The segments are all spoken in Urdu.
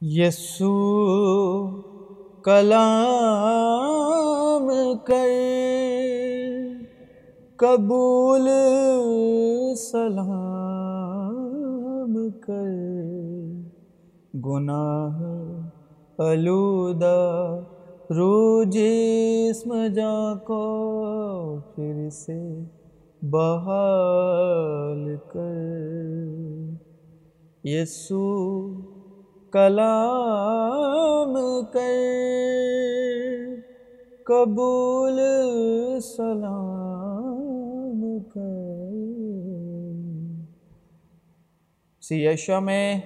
یسو کلام کر، قبول سلام کر۔ گناہ آلودہ رو جسم جا کو پھر سے بحال کر۔ یسو کلام کر، قبول سلام کر۔ سیشا میں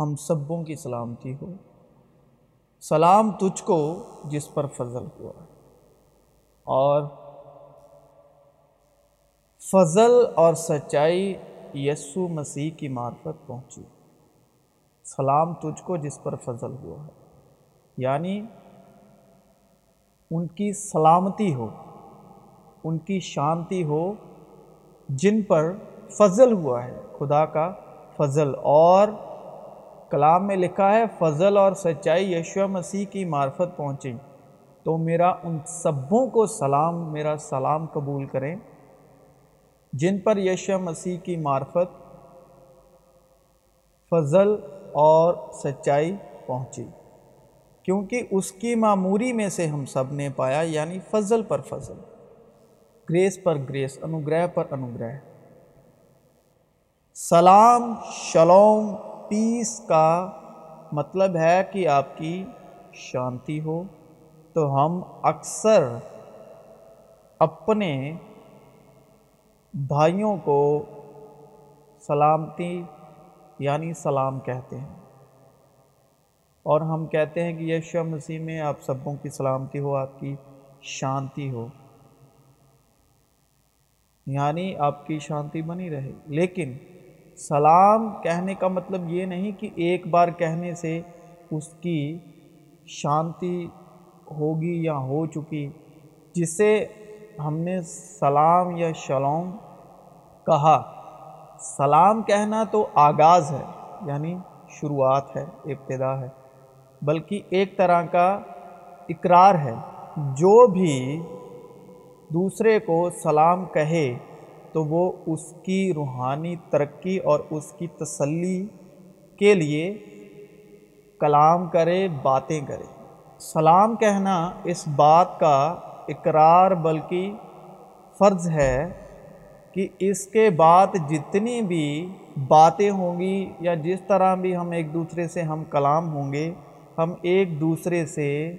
ہم سبوں کی سلامتی ہو۔ سلام تجھ کو جس پر فضل ہوا۔ اور فضل اور سچائی یسو مسیح کی معرفت پہنچی۔ سلام تجھ کو جس پر فضل ہوا ہے۔ یعنی ان کی سلامتی ہو، ان کی شانتی ہو جن پر فضل ہوا ہے۔ خدا کا فضل۔ اور کلام میں لکھا ہے، فضل اور سچائی یشو مسیح کی معرفت پہنچی تو میرا ان سبوں کو سلام، میرا سلام قبول کریں۔ جن پر یشو مسیح کی معرفت، فضل اور سچائی پہنچی۔ کیونکہ اس کی معموری میں سے ہم سب نے پایا یعنی فضل پر فضل، گریس پر گریس، انوگرہ پر انوگرہ۔ سلام، شلوم، پیس کا مطلب ہے کہ آپ کی شانتی ہو۔ تو ہم اکثر اپنے بھائیوں کو سلامتی یعنی سلام کہتے ہیں۔ اور ہم کہتے ہیں کہ یشو مسیح میں آپ سبوں کی سلامتی ہو، آپ کی شانتی ہو۔ یعنی آپ کی شانتی بنی رہے۔ لیکن سلام کہنے کا مطلب یہ نہیں کہ ایک بار کہنے سے اس کی شانتی ہوگی یا ہو چکی، جسے ہم نے سلام یا شلوم کہا۔ سلام کہنا تو آغاز ہے یعنی شروعات ہے، ابتدا ہے، بلکہ ایک طرح کا اقرار ہے۔ جو بھی دوسرے کو سلام کہے تو وہ اس کی روحانی ترقی اور اس کی تسلی کے لیے کلام کرے، باتیں کرے۔ سلام کہنا اس بات کا اقرار بلکہ فرض ہے کہ اس کے بعد جتنی بھی باتیں ہوں گی یا جس طرح بھی ہم ایک دوسرے سے ہم کلام ہوں گے، ہم ایک دوسرے سے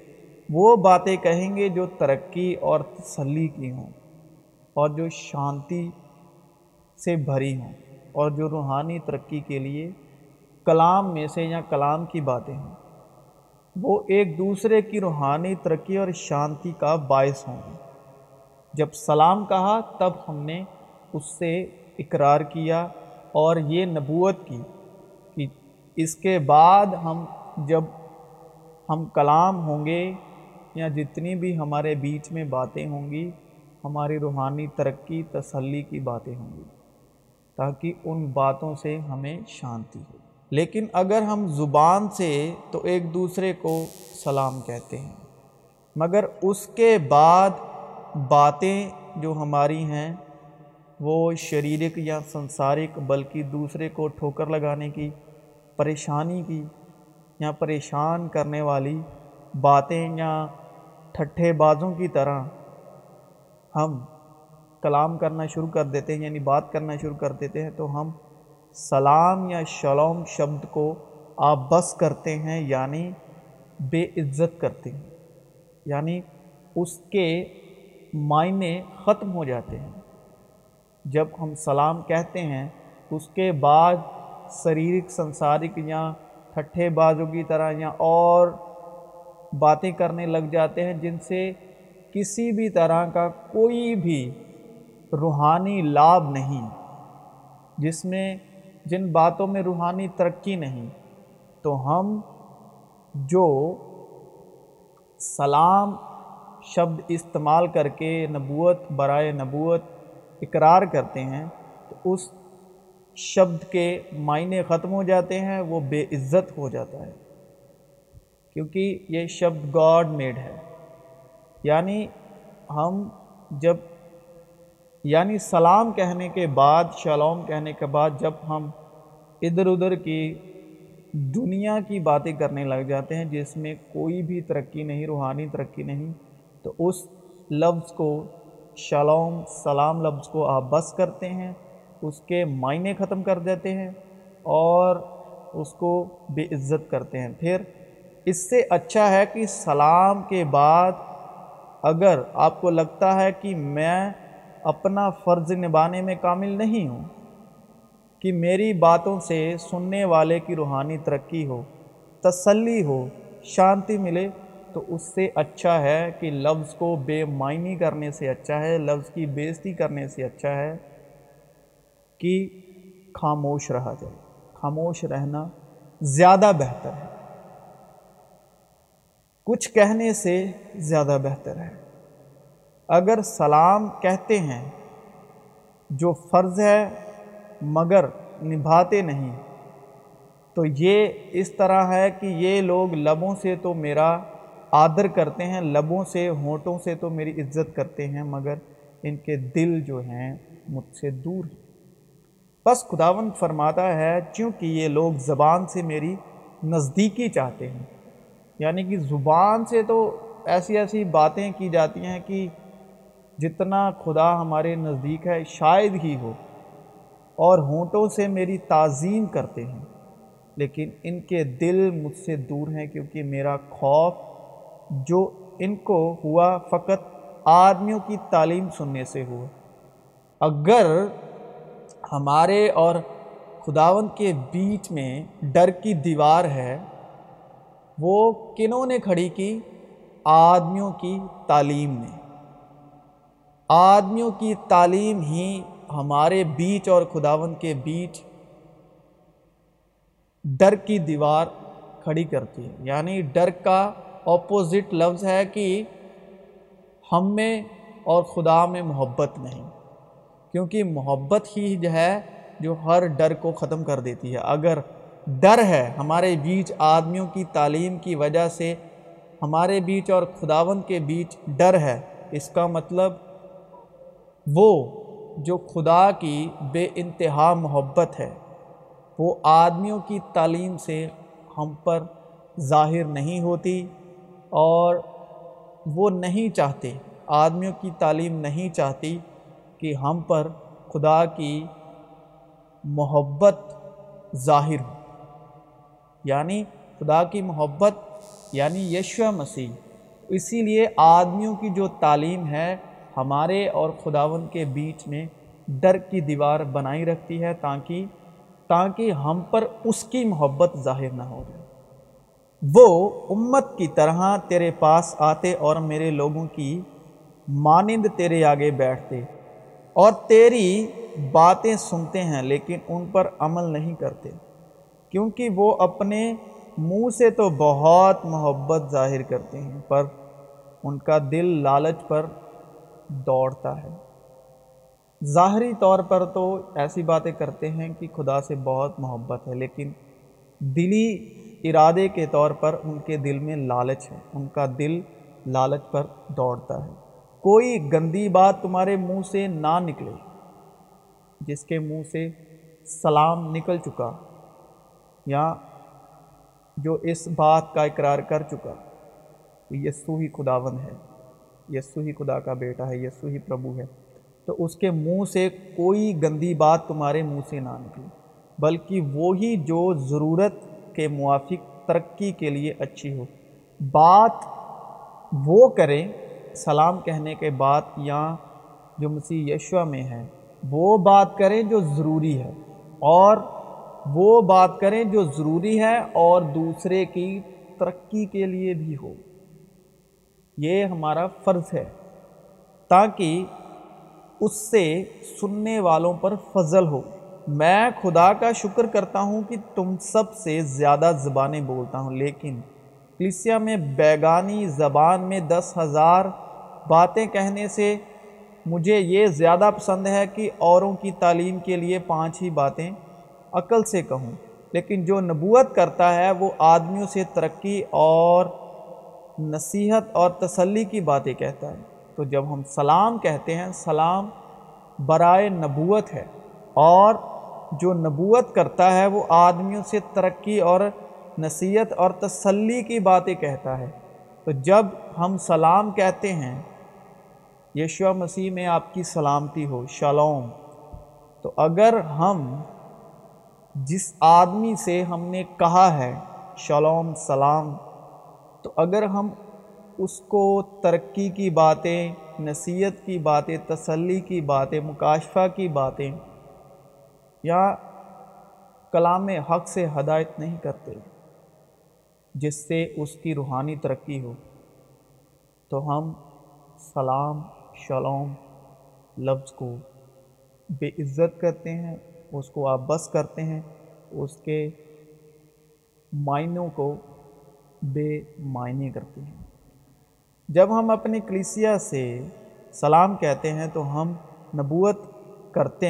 وہ باتیں کہیں گے جو ترقی اور تسلی کی ہوں اور جو شانتی سے بھری ہوں اور جو روحانی ترقی کے لیے کلام میں سے یا کلام کی باتیں ہوں۔ وہ ایک دوسرے کی روحانی ترقی اور شانتی کا باعث ہوں گے۔ جب سلام کہا، تب ہم نے اس سے اقرار کیا اور یہ نبوت کی کہ اس کے بعد ہم جب ہم کلام ہوں گے یا جتنی بھی ہمارے بیچ میں باتیں ہوں گی، ہماری روحانی ترقی، تسلی کی باتیں ہوں گی تاکہ ان باتوں سے ہمیں شانتی ہو۔ لیکن اگر ہم زبان سے تو ایک دوسرے کو سلام کہتے ہیں، مگر اس کے بعد باتیں جو ہماری ہیں وہ شریرک یا سنسارک، بلکہ دوسرے کو ٹھوکر لگانے کی، پریشانی کی یا پریشان کرنے والی باتیں یا ٹھٹھے بازوں کی طرح ہم کلام کرنا شروع کر دیتے ہیں یعنی بات کرنا شروع کر دیتے ہیں، تو ہم سلام یا شلوم شبد کو آبس کرتے ہیں یعنی بے عزت کرتے ہیں یعنی اس کے معنی ختم ہو جاتے ہیں۔ جب ہم سلام کہتے ہیں، اس کے بعد شریرک، سنسارک یا ٹھٹھے بازوں کی طرح یا اور باتیں کرنے لگ جاتے ہیں، جن سے کسی بھی طرح کا کوئی بھی روحانی لابھ نہیں، جس میں جن باتوں میں روحانی ترقی نہیں۔ تو ہم جو سلام شبد استعمال کر کے نبوت، برائے نبوت اقرار کرتے ہیں، تو اس شبد کے معنی ختم ہو جاتے ہیں، وہ بے عزت ہو جاتا ہے۔ کیونکہ یہ شبد گاڈ میڈ ہے۔ یعنی ہم جب یعنی سلام کہنے کے بعد، شلوم کہنے کے بعد جب ہم ادھر ادھر کی دنیا کی باتیں کرنے لگ جاتے ہیں، جس میں کوئی بھی ترقی نہیں، روحانی ترقی نہیں، تو اس لفظ کو شلوم سلام لفظ کو آپ بس کرتے ہیں، اس کے معنی ختم کر دیتے ہیں اور اس کو بے عزت کرتے ہیں۔ پھر اس سے اچھا ہے کہ سلام کے بعد اگر آپ کو لگتا ہے کہ میں اپنا فرض نبھانے میں کامل نہیں ہوں، کہ میری باتوں سے سننے والے کی روحانی ترقی ہو، تسلی ہو، شانتی ملے تو اس سے اچھا ہے کہ لفظ کو بے معنی کرنے سے اچھا ہے، لفظ کی بےزتی کرنے سے اچھا ہے کہ خاموش رہا جائے۔ خاموش رہنا زیادہ بہتر ہے۔ کچھ کہنے سے زیادہ بہتر ہے۔ اگر سلام کہتے ہیں جو فرض ہے مگر نبھاتے نہیں، تو یہ اس طرح ہے کہ یہ لوگ لبوں سے تو میرا آدر کرتے ہیں، لبوں سے، ہونٹوں سے تو میری عزت کرتے ہیں، مگر ان کے دل جو ہیں مجھ سے دور ہیں۔ بس خداون فرماتا ہے، چونکہ یہ لوگ زبان سے میری نزدیکی چاہتے ہیں یعنی کہ زبان سے تو ایسی ایسی باتیں کی جاتی ہیں کہ جتنا خدا ہمارے نزدیک ہے، شاید ہی ہو، اور ہونٹوں سے میری تعظیم کرتے ہیں۔ لیکن ان کے دل مجھ سے دور ہیں، کیونکہ میرا خوف جو ان کو ہوا فقط آدمیوں کی تعلیم سننے سے ہوا۔ اگر ہمارے اور خداون کے بیچ میں ڈر کی دیوار ہے، وہ کنوں نے کھڑی کی؟ آدمیوں کی تعلیم نے۔ آدمیوں کی تعلیم ہی ہمارے بیچ اور خداون کے بیچ ڈر کی دیوار کھڑی کرتی ہے۔ یعنی ڈر کا اپوزٹ لفظ ہے کہ ہم میں اور خدا میں محبت نہیں، کیونکہ محبت ہی جو ہے جو ہر ڈر کو ختم کر دیتی ہے۔ اگر ڈر ہے ہمارے بیچ آدمیوں کی تعلیم کی وجہ سے ہمارے بیچ اور خداون کے بیچ ڈر ہے، اس کا مطلب وہ جو خدا کی بے انتہا محبت ہے، وہ آدمیوں کی تعلیم سے ہم پر ظاہر نہیں ہوتی۔ اور وہ نہیں چاہتے، آدمیوں کی تعلیم نہیں چاہتی کہ ہم پر خدا کی محبت ظاہر ہو۔ یعنی خدا کی محبت یعنی یشو مسیح۔ اسی لیے آدمیوں کی جو تعلیم ہے، ہمارے اور خداون کے بیچ میں ڈر کی دیوار بنائی رکھتی ہے تاکہ تاکہ ہم پر اس کی محبت ظاہر نہ ہو۔ جائے وہ امت کی طرح تیرے پاس آتے اور میرے لوگوں کی مانند تیرے آگے بیٹھتے اور تیری باتیں سنتے ہیں، لیکن ان پر عمل نہیں کرتے۔ کیونکہ وہ اپنے منہ سے تو بہت محبت ظاہر کرتے ہیں، پر ان کا دل لالچ پر دوڑتا ہے۔ ظاہری طور پر تو ایسی باتیں کرتے ہیں کہ خدا سے بہت محبت ہے، لیکن دلی ارادے کے طور پر ان کے دل میں لالچ ہے۔ ان کا دل لالچ پر دوڑتا ہے۔ کوئی گندی بات تمہارے منہ سے نہ نکلے، جس کے منہ سے سلام نکل چکا، یا جو اس بات کا اقرار کر چکا کہ یسو ہی خداون ہے یسو ہی خدا کا بیٹا ہے یسو ہی پربھو ہے۔ تو اس کے منہ سے کوئی گندی بات تمہارے منہ سے نہ نکلے، بلکہ وہی جو ضرورت کے موافق ترقی کے لیے اچھی ہو۔ بات وہ کریں، سلام کہنے کے بعد یا جو مسیح یشوہ میں ہے، وہ بات کریں جو ضروری ہے اور وہ بات کریں جو ضروری ہے اور دوسرے کی ترقی کے لیے بھی ہو۔ یہ ہمارا فرض ہے تاکہ اس سے سننے والوں پر فضل ہو۔ میں خدا کا شکر کرتا ہوں کہ تم سب سے زیادہ زبانیں بولتا ہوں، لیکن کلیسیا میں بیگانی زبان میں دس ہزار باتیں کہنے سے مجھے یہ زیادہ پسند ہے کہ اوروں کی تعلیم کے لیے پانچ ہی باتیں عقل سے کہوں۔ لیکن جو نبوت کرتا ہے، وہ آدمیوں سے ترقی اور نصیحت اور تسلی کی باتیں کہتا ہے۔ تو جب ہم سلام کہتے ہیں، سلام برائے نبوت ہے۔ اور جو نبوت کرتا ہے وہ آدمیوں سے ترقی اور نصیحت اور تسلی کی باتیں کہتا ہے۔ تو جب ہم سلام کہتے ہیں، یشوع مسیح میں آپ کی سلامتی ہو، شالوم۔ تو اگر ہم جس آدمی سے ہم نے کہا ہے، شالوم، سلام، تو اگر ہم اس کو ترقی کی باتیں، نصیحت کی باتیں، تسلی کی باتیں، مکاشفہ کی باتیں یا کلام حق سے ہدایت نہیں کرتے، جس سے اس کی روحانی ترقی ہو، تو ہم سلام، شلوم، لفظ کو بے عزت کرتے ہیں، اس کو آپ بس کرتے ہیں، اس کے معنوں کو بے معنی کرتے ہیں۔ جب ہم اپنی کلیسیا سے سلام کہتے ہیں تو ہم نبوت کرتے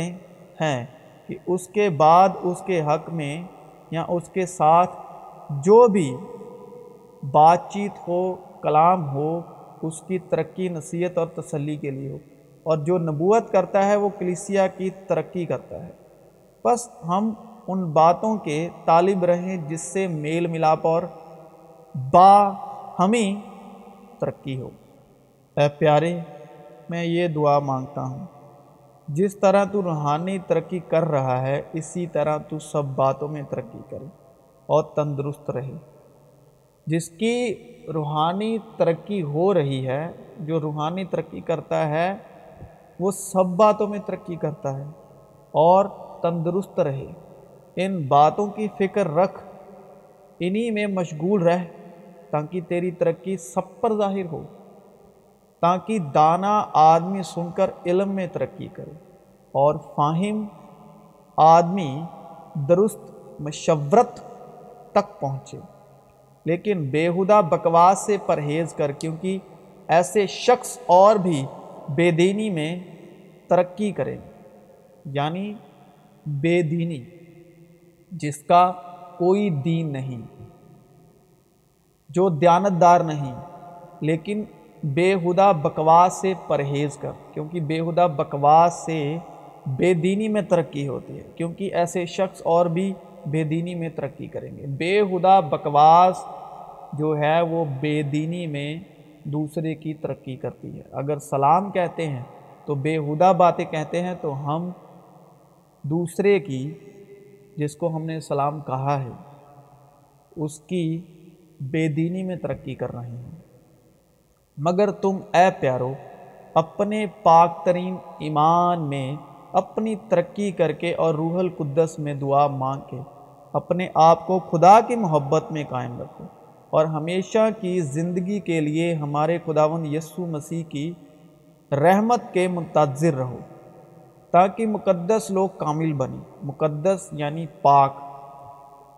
ہیں کہ اس کے بعد اس کے حق میں یا اس کے ساتھ جو بھی بات چیت ہو، کلام ہو، اس کی ترقی، نصیحت اور تسلی کے لیے ہو۔ اور جو نبوت کرتا ہے، وہ کلیسیا کی ترقی کرتا ہے۔ بس ہم ان باتوں کے طالب رہیں جس سے میل ملاپ اور با ہمیں ترقی ہو۔ اے پیارے، میں یہ دعا مانگتا ہوں۔ جس طرح تو روحانی ترقی کر رہا ہے، اسی طرح تو سب باتوں میں ترقی کرے اور تندرست رہے۔ جس کی روحانی ترقی ہو رہی ہے، جو روحانی ترقی کرتا ہے، وہ سب باتوں میں ترقی کرتا ہے اور تندرست رہے۔ ان باتوں کی فکر رکھ، انہی میں مشغول رہ تاکہ تیری ترقی سب پر ظاہر ہو۔ تاکہ دانا آدمی سن کر علم میں ترقی کرے اور فاہم آدمی درست مشورت تک پہنچے۔ لیکن بےحدہ بکواس سے پرہیز کر، کیونکہ ایسے شخص اور بھی بے دینی میں ترقی کریں۔ یعنی بے دینی، جس کا کوئی دین نہیں، جو دیانتدار نہیں، لیکن بے بکواس سے پرہیز کر، کیونکہ بے بکواس سے بے دینی میں ترقی ہوتی ہے، کیونکہ ایسے شخص اور بھی بے دینی میں ترقی کریں گے۔ بے بکواس جو ہے وہ بے دینی میں دوسرے کی ترقی کرتی ہے۔ اگر سلام کہتے ہیں، تو بے باتیں کہتے ہیں، تو ہم دوسرے کی، جس کو ہم نے سلام کہا ہے، اس کی بے دینی میں ترقی کر رہے ہیں۔ مگر تم اے پیارو، اپنے پاک ترین ایمان میں اپنی ترقی کر کے اور روح القدس میں دعا مانگ کے اپنے آپ کو خدا کی محبت میں قائم رکھو اور ہمیشہ کی زندگی کے لیے ہمارے خداون یسو مسیح کی رحمت کے منتظر رہو تاکہ مقدس لوگ کامل بنیں۔ مقدس یعنی پاک،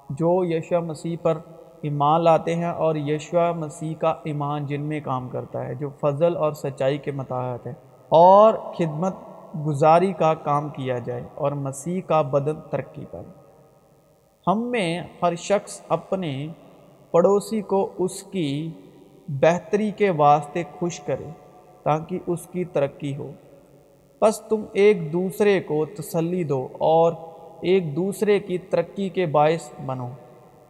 جو یشوع مسیح پر ایمان لاتے ہیں اور یشوع مسیح کا ایمان جن میں کام کرتا ہے، جو فضل اور سچائی کے متحد ہے۔ اور خدمت گزاری کا کام کیا جائے اور مسیح کا بدن ترقی پائے ہم میں ہر شخص اپنے پڑوسی کو اس کی بہتری کے واسطے خوش کرے تاکہ اس کی ترقی ہو۔ بس تم ایک دوسرے کو تسلی دو اور ایک دوسرے کی ترقی کے باعث بنو۔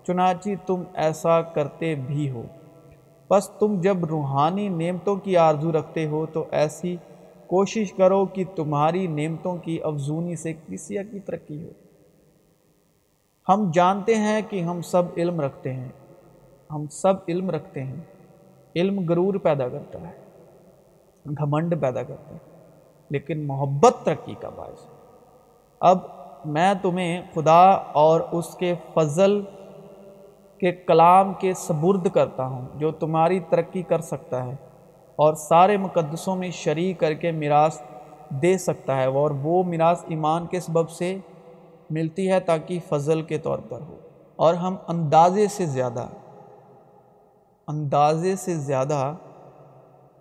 چنانچہ تم ایسا کرتے بھی ہو۔ بس تم جب روحانی نعمتوں کی آرزو رکھتے ہو تو ایسی کوشش کرو کہ تمہاری نعمتوں کی افزونی سے کسی کی ترقی ہو۔ ہم جانتے ہیں کہ ہم سب علم رکھتے ہیں۔ ہم سب علم رکھتے ہیں۔ علم غرور پیدا کرتا ہے۔ گھمنڈ پیدا کرتا ہے۔ لیکن محبت ترقی کا باعث۔ ہے اب میں تمہیں خدا اور اس کے فضل کے کلام کے سبرد کرتا ہوں، جو تمہاری ترقی کر سکتا ہے، اور سارے مقدسوں میں شریک کر کے میراث دے سکتا ہے، اور وہ میراث ایمان کے سبب سے ملتی ہے تاکہ فضل کے طور پر ہو۔ اور ہم اندازے سے زیادہ، اندازے سے زیادہ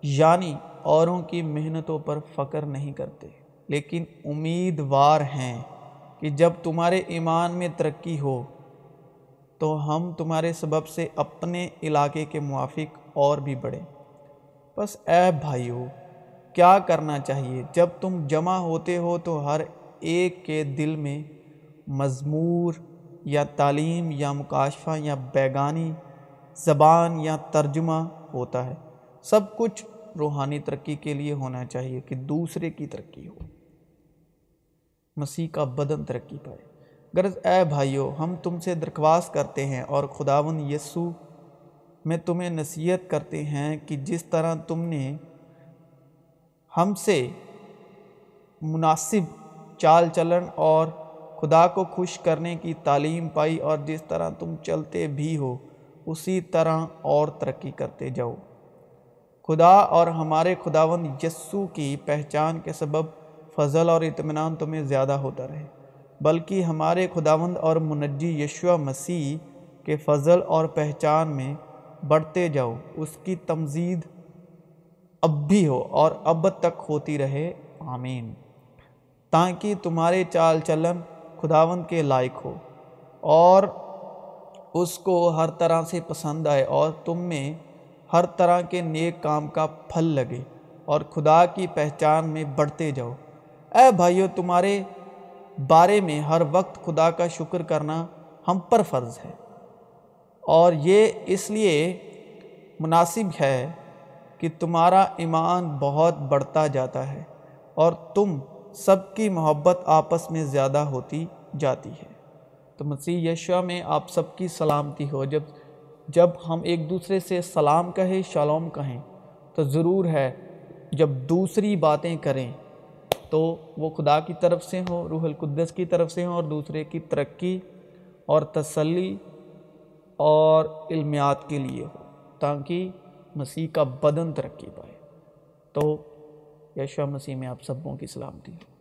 یعنی اوروں کی محنتوں پر فخر نہیں کرتے۔ لیکن امیدوار ہیں کہ جب تمہارے ایمان میں ترقی ہو تو ہم تمہارے سبب سے اپنے علاقے کے موافق اور بھی بڑھیں بس اے بھائیو، کیا کرنا چاہیے؟ جب تم جمع ہوتے ہو تو ہر ایک کے دل میں مضمور یا تعلیم یا مکاشفہ یا بیگانی زبان یا ترجمہ ہوتا ہے۔ سب کچھ روحانی ترقی کے لیے ہونا چاہیے کہ دوسرے کی ترقی ہو۔ مسیح کا بدن ترقی پائے غرض، اے بھائیو، ہم تم سے درخواست کرتے ہیں اور خداون یسو میں تمہیں نصیحت کرتے ہیں کہ جس طرح تم نے ہم سے مناسب چال چلن اور خدا کو خوش کرنے کی تعلیم پائی اور جس طرح تم چلتے بھی ہو، اسی طرح اور ترقی کرتے جاؤ۔ خدا اور ہمارے خداون یسو کی پہچان کے سبب فضل اور اطمینان تمہیں زیادہ ہوتا رہے۔ بلکہ ہمارے خداوند اور منجی یشوع مسیح کے فضل اور پہچان میں بڑھتے جاؤ، اس کی تمزید اب بھی ہو اور اب تک ہوتی رہے۔ آمین۔ تاکہ تمہارے چال چلن خداون کے لائق ہو اور اس کو ہر طرح سے پسند آئے اور تم میں ہر طرح کے نیک کام کا پھل لگے اور خدا کی پہچان میں بڑھتے جاؤ۔ اے بھائیو، تمہارے بارے میں ہر وقت خدا کا شکر کرنا ہم پر فرض ہے۔ اور یہ اس لیے مناسب ہے کہ تمہارا ایمان بہت بڑھتا جاتا ہے اور تم سب کی محبت آپس میں زیادہ ہوتی جاتی ہے۔ تو مسیح یشوا میں آپ سب کی سلامتی ہو۔ جب جب ہم ایک دوسرے سے سلام کہیں، شالوم کہیں، تو ضرور ہے جب دوسری باتیں کریں۔ تو وہ خدا کی طرف سے ہوں، روح القدس کی طرف سے ہوں اور دوسرے کی ترقی اور تسلی اور علمیات کے لیے ہو تاکہ مسیح کا بدن ترقی پائے۔ تو یشوہ مسیح میں آپ سبوں کی سلامتی ہو۔